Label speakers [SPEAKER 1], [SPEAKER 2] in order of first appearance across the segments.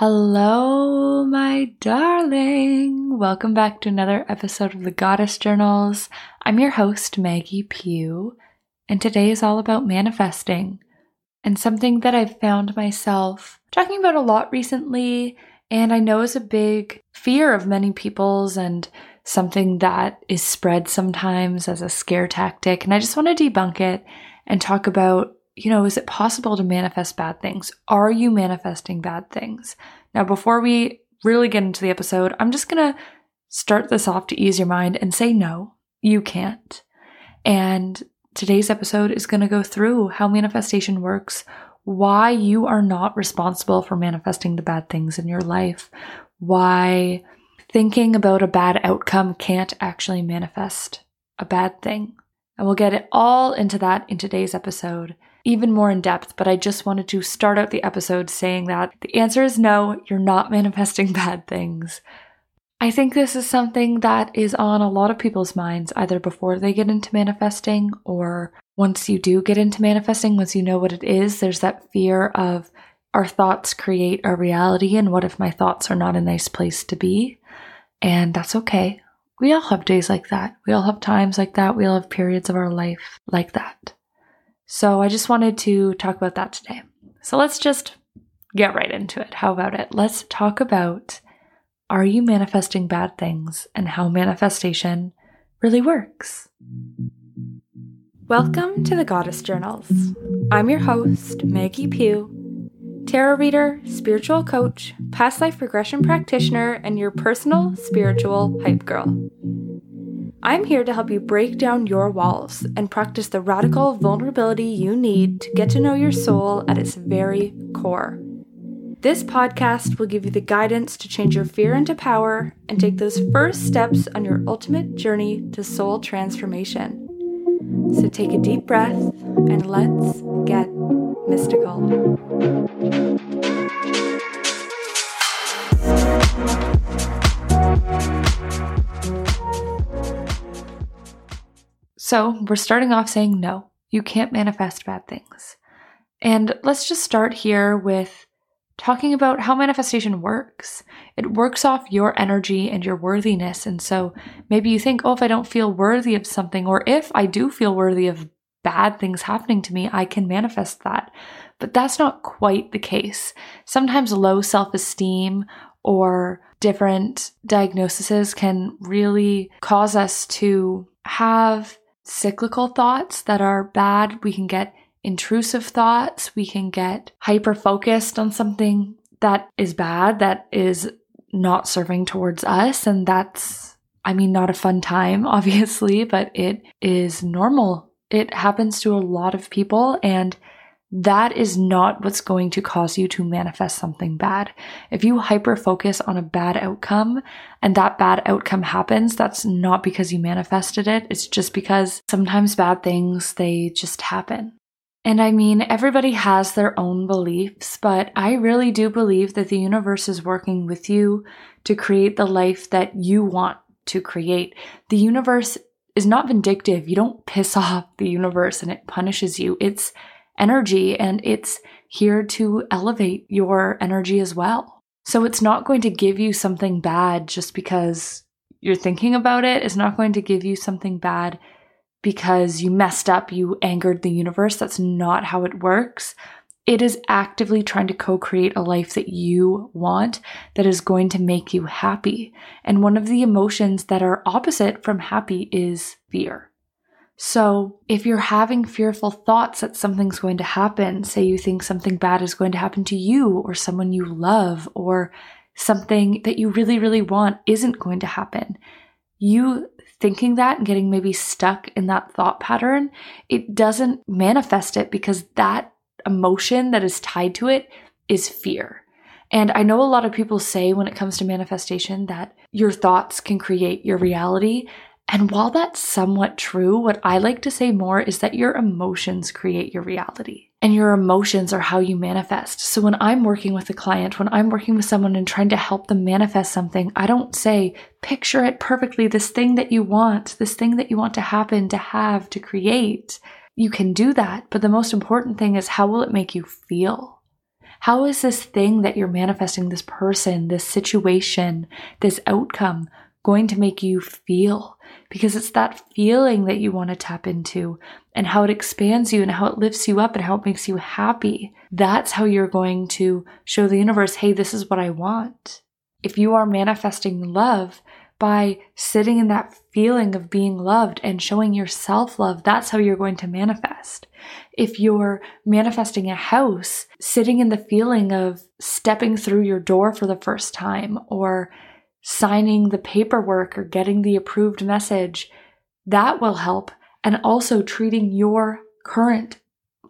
[SPEAKER 1] Hello, my darling. Welcome back to another episode of the Goddess Journals. I'm your host, Maggie Pugh, and today is all about manifesting and something that I've found myself talking about a lot recently, and I know is a big fear of many people's and something that is spread sometimes as a scare tactic. And I just want to debunk it and talk about you know, is it possible to manifest bad things? Are you manifesting bad things? Now, before we really get into the episode, I'm just going to start this off to ease your mind and say no, you can't. And today's episode is going to go through how manifestation works, why you are not responsible for manifesting the bad things in your life, why thinking about a bad outcome can't actually manifest a bad thing. And we'll get it all into that in today's episode even more in depth, but I just wanted to start out the episode saying that the answer is no, you're not manifesting bad things. I think this is something that is on a lot of people's minds, either before they get into manifesting or once you do get into manifesting, once you know what it is, there's that fear of our thoughts create our reality, and what if my thoughts are not a nice place to be? And that's okay. We all have days like that. We all have times like that. We all have periods of our life like that. So I just wanted to talk about that today. So let's just get right into it. How about it? Let's talk about are you manifesting bad things and how manifestation really works? Welcome to the Goddess Journals. I'm your host, Maggie Pugh, tarot reader, spiritual coach, past life regression practitioner, and your personal spiritual hype girl. I'm here to help you break down your walls and practice the radical vulnerability you need to get to know your soul at its very core. This podcast will give you the guidance to change your fear into power and take those first steps on your ultimate journey to soul transformation. So take a deep breath and let's get mystical. So we're starting off saying no, you can't manifest bad things. And let's just start here with talking about how manifestation works. It works off your energy and your worthiness. And so maybe you think, oh, if I don't feel worthy of something, or if I do feel worthy of bad things happening to me, I can manifest that. But that's not quite the case. Sometimes low self esteem or different diagnoses can really cause us to have cyclical thoughts that are bad. We can get intrusive thoughts. We can get hyper focused on something that is bad, that is not serving towards us. And that's, I mean, not a fun time, obviously, but it is normal. It happens to a lot of people. And that is not what's going to cause you to manifest something bad. If you hyper focus on a bad outcome and that bad outcome happens, that's not because you manifested it. It's just because sometimes bad things, they just happen. And I mean, everybody has their own beliefs, but I really do believe that the universe is working with you to create the life that you want to create. The universe is not vindictive. You don't piss off the universe and it punishes you. It's energy and it's here to elevate your energy as well. So it's not going to give you something bad just because you're thinking about it. It's not going to give you something bad because you messed up, you angered the universe. That's not how it works. It is actively trying to co create a life that you want that is going to make you happy. And one of the emotions that are opposite from happy is fear. So, if you're having fearful thoughts that something's going to happen, say you think something bad is going to happen to you or someone you love, or something that you really, really want isn't going to happen, you thinking that and getting maybe stuck in that thought pattern, it doesn't manifest it because that emotion that is tied to it is fear. And I know a lot of people say when it comes to manifestation that your thoughts can create your reality. And while that's somewhat true, what I like to say more is that your emotions create your reality. And your emotions are how you manifest. So when I'm working with a client, when I'm working with someone and trying to help them manifest something, I don't say, picture it perfectly, this thing that you want, this thing that you want to happen, to have, to create. You can do that. But the most important thing is how will it make you feel? How is this thing that you're manifesting, this person, this situation, this outcome, going to make you feel? Because it's that feeling that you want to tap into and how it expands you and how it lifts you up and how it makes you happy. That's how you're going to show the universe, hey, this is what I want. If you are manifesting love, by sitting in that feeling of being loved and showing yourself love, that's how you're going to manifest. If you're manifesting a house, sitting in the feeling of stepping through your door for the first time or signing the paperwork or getting the approved message, that will help. And also treating your current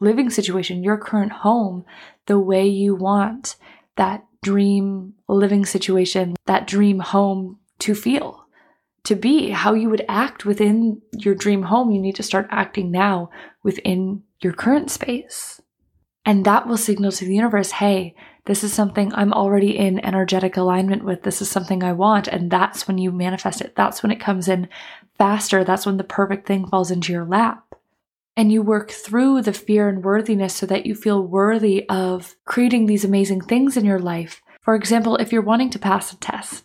[SPEAKER 1] living situation, your current home, the way you want that dream living situation, that dream home to feel, to be, how you would act within your dream home. You need to start acting now within your current space. And that will signal to the universe, hey, this is something I'm already in energetic alignment with. This is something I want. And that's when you manifest it. That's when it comes in faster. That's when the perfect thing falls into your lap. And you work through the fear and worthiness so that you feel worthy of creating these amazing things in your life. For example, if you're wanting to pass a test,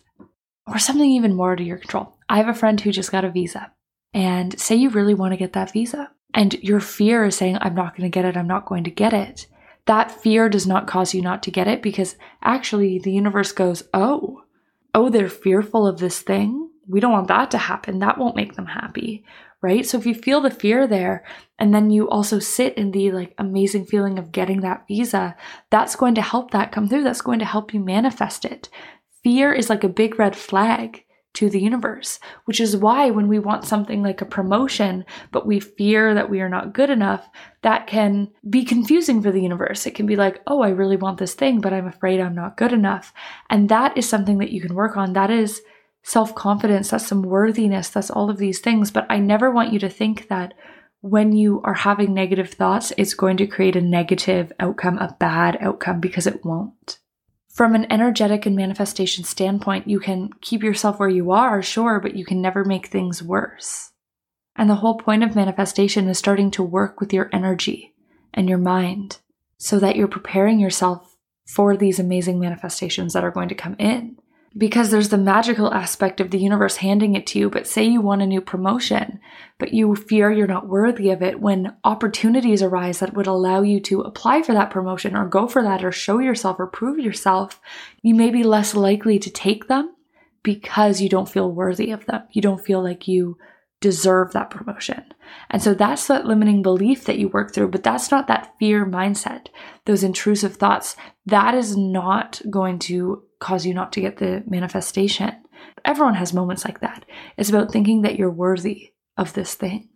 [SPEAKER 1] or something even more to your control. I have a friend who just got a visa, and say you really want to get that visa, and your fear is saying, I'm not going to get it, I'm not going to get it. That fear does not cause you not to get it because actually the universe goes, Oh, oh, they're fearful of this thing. We don't want that to happen. That won't make them happy. Right. So if you feel the fear there and then you also sit in the like amazing feeling of getting that visa, that's going to help that come through. That's going to help you manifest it fear is like a big red flag to the universe, which is why when we want something like a promotion, but we fear that we are not good enough, that can be confusing for the universe. It can be like, oh, I really want this thing, but I'm afraid I'm not good enough. And that is something that you can work on. That is self confidence, that's some worthiness, that's all of these things. But I never want you to think that when you are having negative thoughts, it's going to create a negative outcome, a bad outcome, because it won't from an energetic and manifestation standpoint, you can keep yourself where you are, sure, but you can never make things worse. And the whole point of manifestation is starting to work with your energy and your mind so that you're preparing yourself for these amazing manifestations that are going to come in because there's the magical aspect of the universe handing it to you. But say you want a new promotion, but you fear you're not worthy of it when opportunities arise that would allow you to apply for that promotion or go for that or show yourself or prove yourself, you may be less likely to take them because you don't feel worthy of them. You don't feel like you deserve that promotion. And so that's that limiting belief that you work through, but that's not that fear mindset, those intrusive thoughts. That is not going to cause you not to get the manifestation. Everyone has moments like that. It's about thinking that you're worthy of this thing.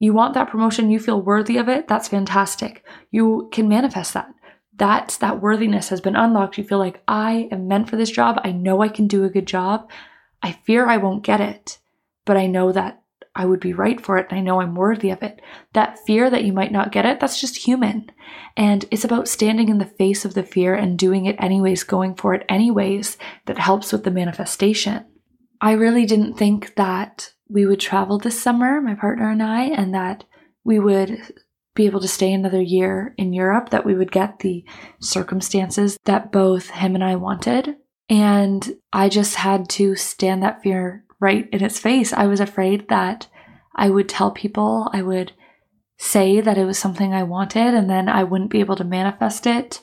[SPEAKER 1] You want that promotion, you feel worthy of it, that's fantastic. You can manifest that. That's that worthiness has been unlocked. You feel like I am meant for this job. I know I can do a good job. I fear I won't get it, but I know that I would be right for it and I know I'm worthy of it. That fear that you might not get it, that's just human. And it's about standing in the face of the fear and doing it anyways, going for it anyways, that helps with the manifestation. I really didn't think that we would travel this summer, my partner and I, and that we would be able to stay another year in Europe, that we would get the circumstances that both him and I wanted. And I just had to stand that fear right in its face. I was afraid that I would tell people, I would say that it was something I wanted, and then I wouldn't be able to manifest it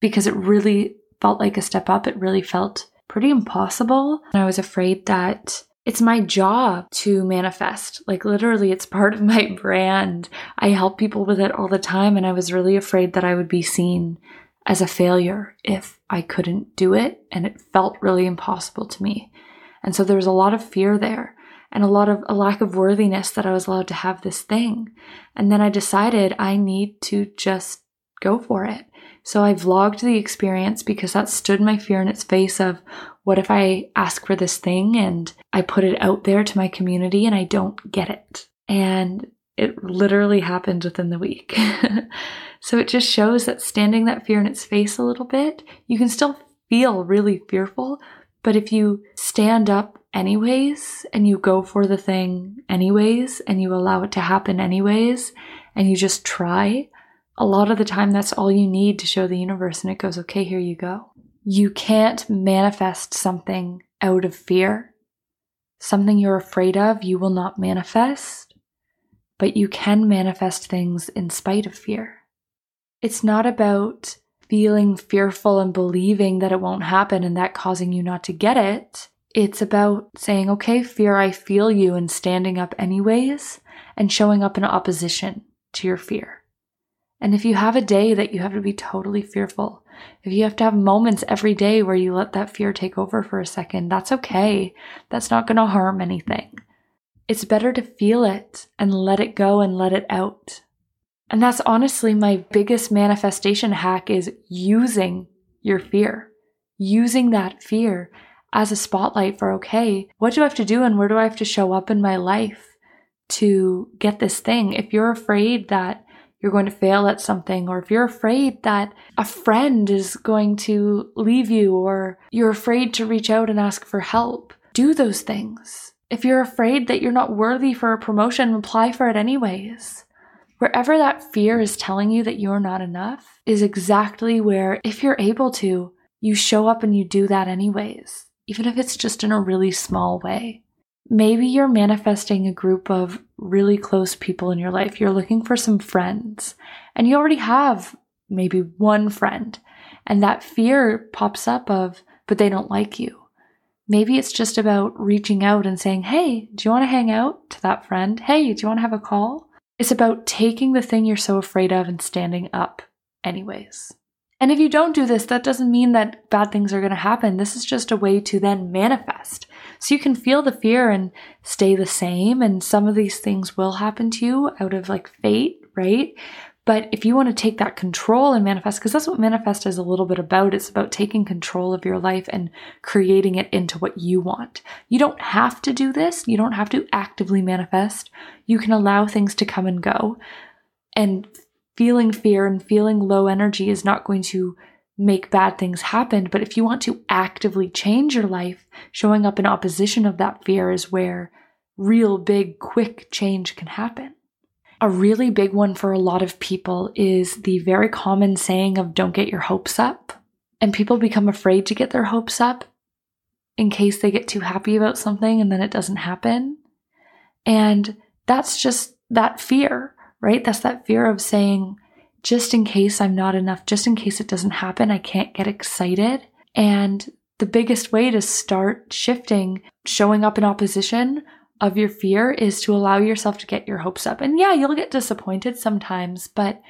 [SPEAKER 1] because it really felt like a step up. It really felt pretty impossible. And I was afraid that it's my job to manifest. Like, literally, it's part of my brand. I help people with it all the time, and I was really afraid that I would be seen as a failure if I couldn't do it, and it felt really impossible to me. And so there was a lot of fear there and a lot of a lack of worthiness that I was allowed to have this thing. And then I decided I need to just go for it. So I vlogged the experience because that stood my fear in its face of what if I ask for this thing and I put it out there to my community and I don't get it. And it literally happened within the week. so it just shows that standing that fear in its face a little bit, you can still feel really fearful, but if you stand up anyways and you go for the thing anyways and you allow it to happen anyways and you just try, A lot of the time, that's all you need to show the universe, and it goes, okay, here you go. You can't manifest something out of fear. Something you're afraid of, you will not manifest, but you can manifest things in spite of fear. It's not about feeling fearful and believing that it won't happen and that causing you not to get it. It's about saying, okay, fear, I feel you, and standing up anyways and showing up in opposition to your fear. And if you have a day that you have to be totally fearful, if you have to have moments every day where you let that fear take over for a second, that's okay. That's not going to harm anything. It's better to feel it and let it go and let it out. And that's honestly my biggest manifestation hack is using your fear, using that fear as a spotlight for, okay, what do I have to do and where do I have to show up in my life to get this thing? If you're afraid that you're going to fail at something, or if you're afraid that a friend is going to leave you, or you're afraid to reach out and ask for help, do those things. If you're afraid that you're not worthy for a promotion, apply for it anyways. Wherever that fear is telling you that you're not enough is exactly where, if you're able to, you show up and you do that anyways, even if it's just in a really small way. Maybe you're manifesting a group of really close people in your life. You're looking for some friends, and you already have maybe one friend, and that fear pops up of, but they don't like you. Maybe it's just about reaching out and saying, Hey, do you want to hang out to that friend? Hey, do you want to have a call? It's about taking the thing you're so afraid of and standing up, anyways. And if you don't do this, that doesn't mean that bad things are going to happen. This is just a way to then manifest. So you can feel the fear and stay the same. And some of these things will happen to you out of like fate, right? But if you want to take that control and manifest, because that's what manifest is a little bit about, it's about taking control of your life and creating it into what you want. You don't have to do this. You don't have to actively manifest. You can allow things to come and go. And feeling fear and feeling low energy is not going to make bad things happen. But if you want to actively change your life, showing up in opposition of that fear is where real big, quick change can happen. A really big one for a lot of people is the very common saying of don't get your hopes up. And people become afraid to get their hopes up in case they get too happy about something and then it doesn't happen. And that's just that fear right? That's that fear of saying, just in case I'm not enough, just in case it doesn't happen, I can't get excited. And the biggest way to start shifting, showing up in opposition of your fear is to allow yourself to get your hopes up. And yeah, you'll get disappointed sometimes, but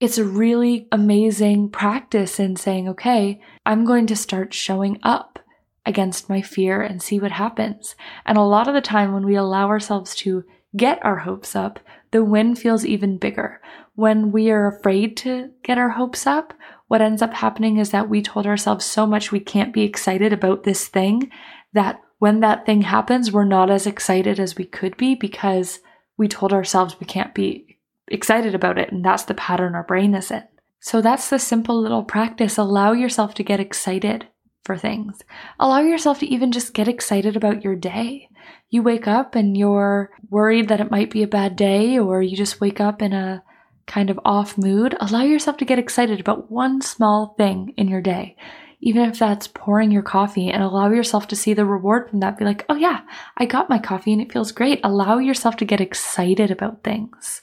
[SPEAKER 1] it's a really amazing practice in saying, okay, I'm going to start showing up against my fear and see what happens. And a lot of the time, when we allow ourselves to get our hopes up, the win feels even bigger. When we are afraid to get our hopes up, what ends up happening is that we told ourselves so much we can't be excited about this thing that when that thing happens, we're not as excited as we could be because we told ourselves we can't be excited about it. And that's the pattern our brain is in. So that's the simple little practice. Allow yourself to get excited for things. Allow yourself to even just get excited about your day you wake up and you're worried that it might be a bad day, or you just wake up in a kind of off mood, allow yourself to get excited about one small thing in your day. Even if that's pouring your coffee and allow yourself to see the reward from that. Be like, oh yeah, I got my coffee and it feels great. Allow yourself to get excited about things.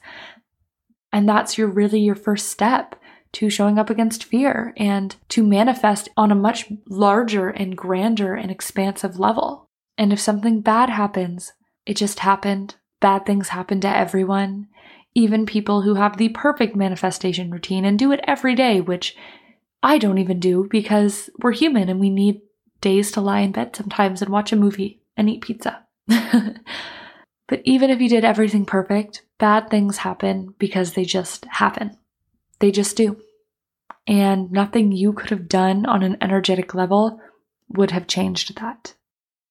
[SPEAKER 1] And that's your really your first step to showing up against fear and to manifest on a much larger and grander and expansive level. And if something bad happens, it just happened. Bad things happen to everyone, even people who have the perfect manifestation routine and do it every day, which I don't even do because we're human and we need days to lie in bed sometimes and watch a movie and eat pizza. but even if you did everything perfect, bad things happen because they just happen. They just do. And nothing you could have done on an energetic level would have changed that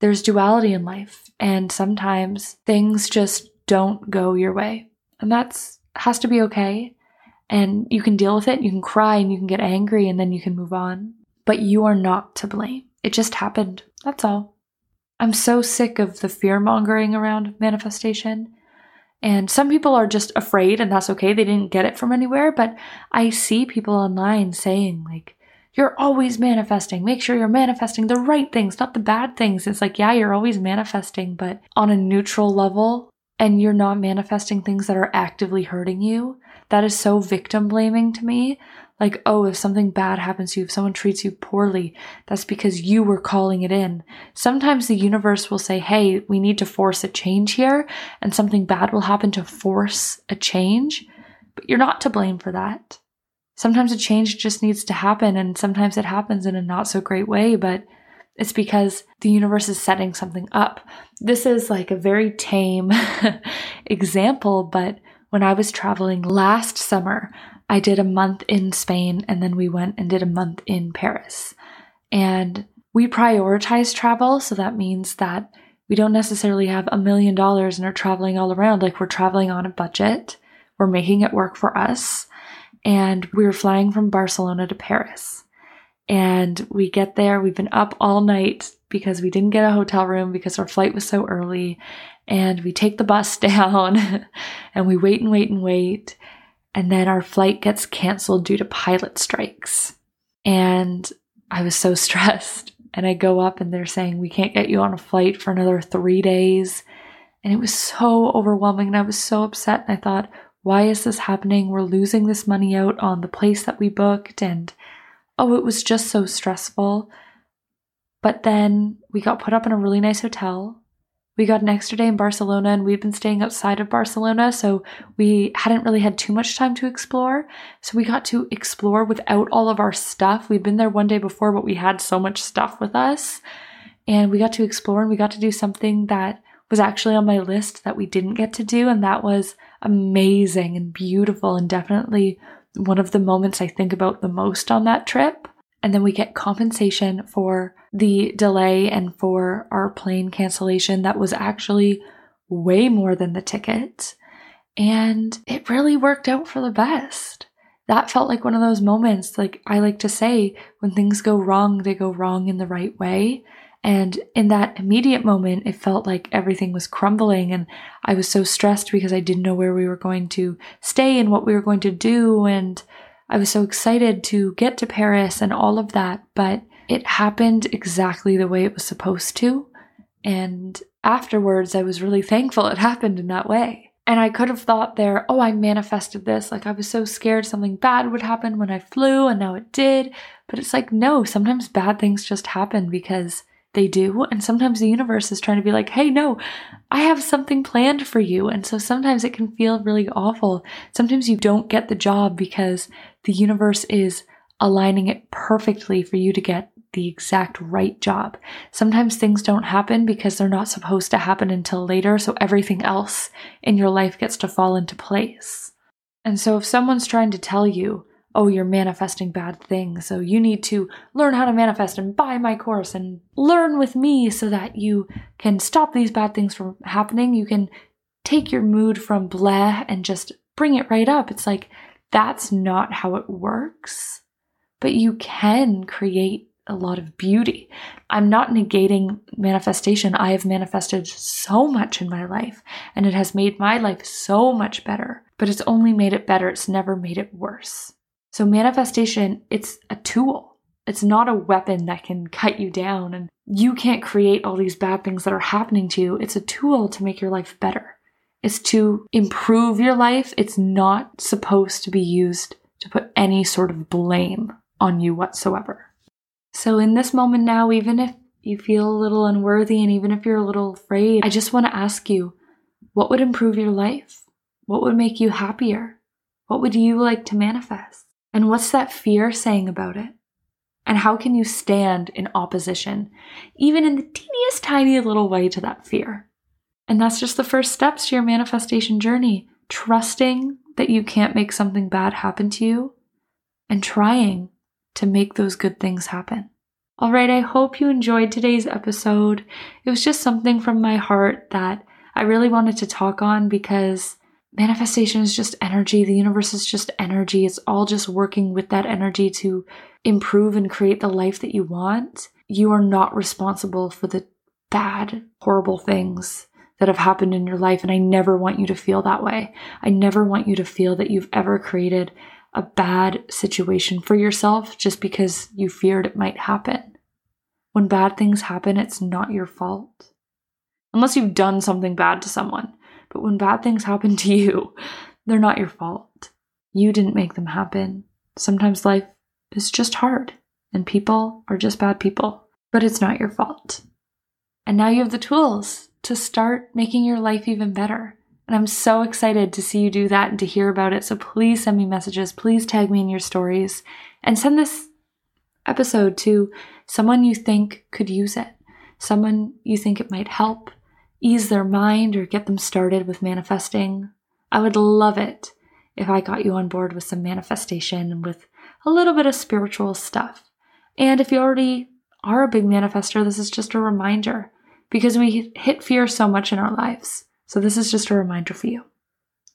[SPEAKER 1] there's duality in life, and sometimes things just don't go your way. And that's has to be okay. And you can deal with it, you can cry and you can get angry and then you can move on. But you are not to blame. It just happened. That's all. I'm so sick of the fear mongering around manifestation. And some people are just afraid, and that's okay. They didn't get it from anywhere. But I see people online saying, like, you're always manifesting. Make sure you're manifesting the right things, not the bad things. It's like, yeah, you're always manifesting, but on a neutral level, and you're not manifesting things that are actively hurting you. That is so victim blaming to me. Like, oh, if something bad happens to you, if someone treats you poorly, that's because you were calling it in. Sometimes the universe will say, hey, we need to force a change here, and something bad will happen to force a change, but you're not to blame for that. Sometimes a change just needs to happen, and sometimes it happens in a not so great way, but it's because the universe is setting something up. This is like a very tame example, but when I was traveling last summer, I did a month in Spain and then we went and did a month in Paris. And we prioritize travel. So that means that we don't necessarily have a million dollars and are traveling all around. Like we're traveling on a budget, we're making it work for us. And we are flying from Barcelona to Paris. And we get there, we've been up all night because we didn't get a hotel room because our flight was so early. And we take the bus down and we wait and wait and wait and then our flight gets canceled due to pilot strikes. And I was so stressed. And I go up and they're saying, We can't get you on a flight for another three days. And it was so overwhelming. And I was so upset. And I thought, Why is this happening? We're losing this money out on the place that we booked. And oh, it was just so stressful. But then we got put up in a really nice hotel we got an extra day in Barcelona and we'd been staying outside of Barcelona, so we hadn't really had too much time to explore. So we got to explore without all of our stuff. We'd been there one day before, but we had so much stuff with us. And we got to explore and we got to do something that was actually on my list that we didn't get to do, and that was amazing and beautiful and definitely one of the moments I think about the most on that trip and then we get compensation for the delay and for our plane cancellation that was actually way more than the ticket. And it really worked out for the best. That felt like one of those moments, like I like to say, when things go wrong, they go wrong in the right way. And in that immediate moment, it felt like everything was crumbling. And I was so stressed because I didn't know where we were going to stay and what we were going to do. And I was so excited to get to Paris and all of that, but it happened exactly the way it was supposed to. And afterwards, I was really thankful it happened in that way. And I could have thought there, oh, I manifested this. Like I was so scared something bad would happen when I flew, and now it did. But it's like, no, sometimes bad things just happen because they do. And sometimes the universe is trying to be like, hey, no, I have something planned for you. And so sometimes it can feel really awful. Sometimes you don't get the job because the universe is aligning it perfectly for you to get the exact right job. Sometimes things don't happen because they're not supposed to happen until later, so everything else in your life gets to fall into place. And so if someone's trying to tell you, oh, you're manifesting bad things, so you need to learn how to manifest and buy my course and learn with me so that you can stop these bad things from happening, you can take your mood from blah and just bring it right up. It's like, that's not how it works, but you can create a lot of beauty. I'm not negating manifestation. I have manifested so much in my life and it has made my life so much better, but it's only made it better. It's never made it worse. So manifestation, it's a tool. It's not a weapon that can cut you down and you can't create all these bad things that are happening to you. It's a tool to make your life better is to improve your life. It's not supposed to be used to put any sort of blame on you whatsoever. So, in this moment now, even if you feel a little unworthy and even if you're a little afraid, I just want to ask you what would improve your life? What would make you happier? What would you like to manifest? And what's that fear saying about it? And how can you stand in opposition, even in the teeniest tiny little way to that fear? And that's just the first steps to your manifestation journey trusting that you can't make something bad happen to you and trying to make those good things happen. All right, I hope you enjoyed today's episode. It was just something from my heart that I really wanted to talk on because manifestation is just energy. The universe is just energy. It's all just working with that energy to improve and create the life that you want. You are not responsible for the bad, horrible things that have happened in your life. And I never want you to feel that way. I never want you to feel that you've ever created a bad situation for yourself just because you feared it might happen. When bad things happen, it's not your fault. Unless you've done something bad to someone. But when bad things happen to you, they're not your fault. You didn't make them happen. Sometimes life is just hard and people are just bad people, but it's not your fault. And now you have the tools to start making your life even better. And I'm so excited to see you do that and to hear about it. So please send me messages. Please tag me in your stories and send this episode to someone you think could use it, someone you think it might help ease their mind or get them started with manifesting. I would love it if I got you on board with some manifestation and with a little bit of spiritual stuff. And if you already are a big manifester, this is just a reminder because we hit fear so much in our lives. So this is just a reminder for you.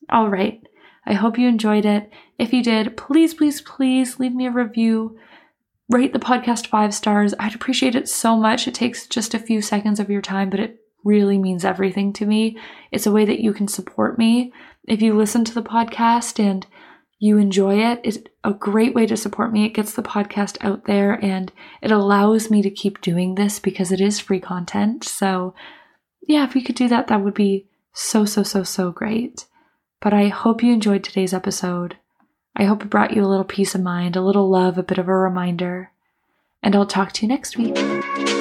[SPEAKER 1] All right. I hope you enjoyed it. If you did, please, please, please leave me a review. Rate the podcast five stars. I'd appreciate it so much. It takes just a few seconds of your time, but it really means everything to me. It's a way that you can support me. If you listen to the podcast and you enjoy it, it's a great way to support me. It gets the podcast out there and it allows me to keep doing this because it is free content. So, yeah, if we could do that, that would be so, so, so, so great. But I hope you enjoyed today's episode. I hope it brought you a little peace of mind, a little love, a bit of a reminder. And I'll talk to you next week.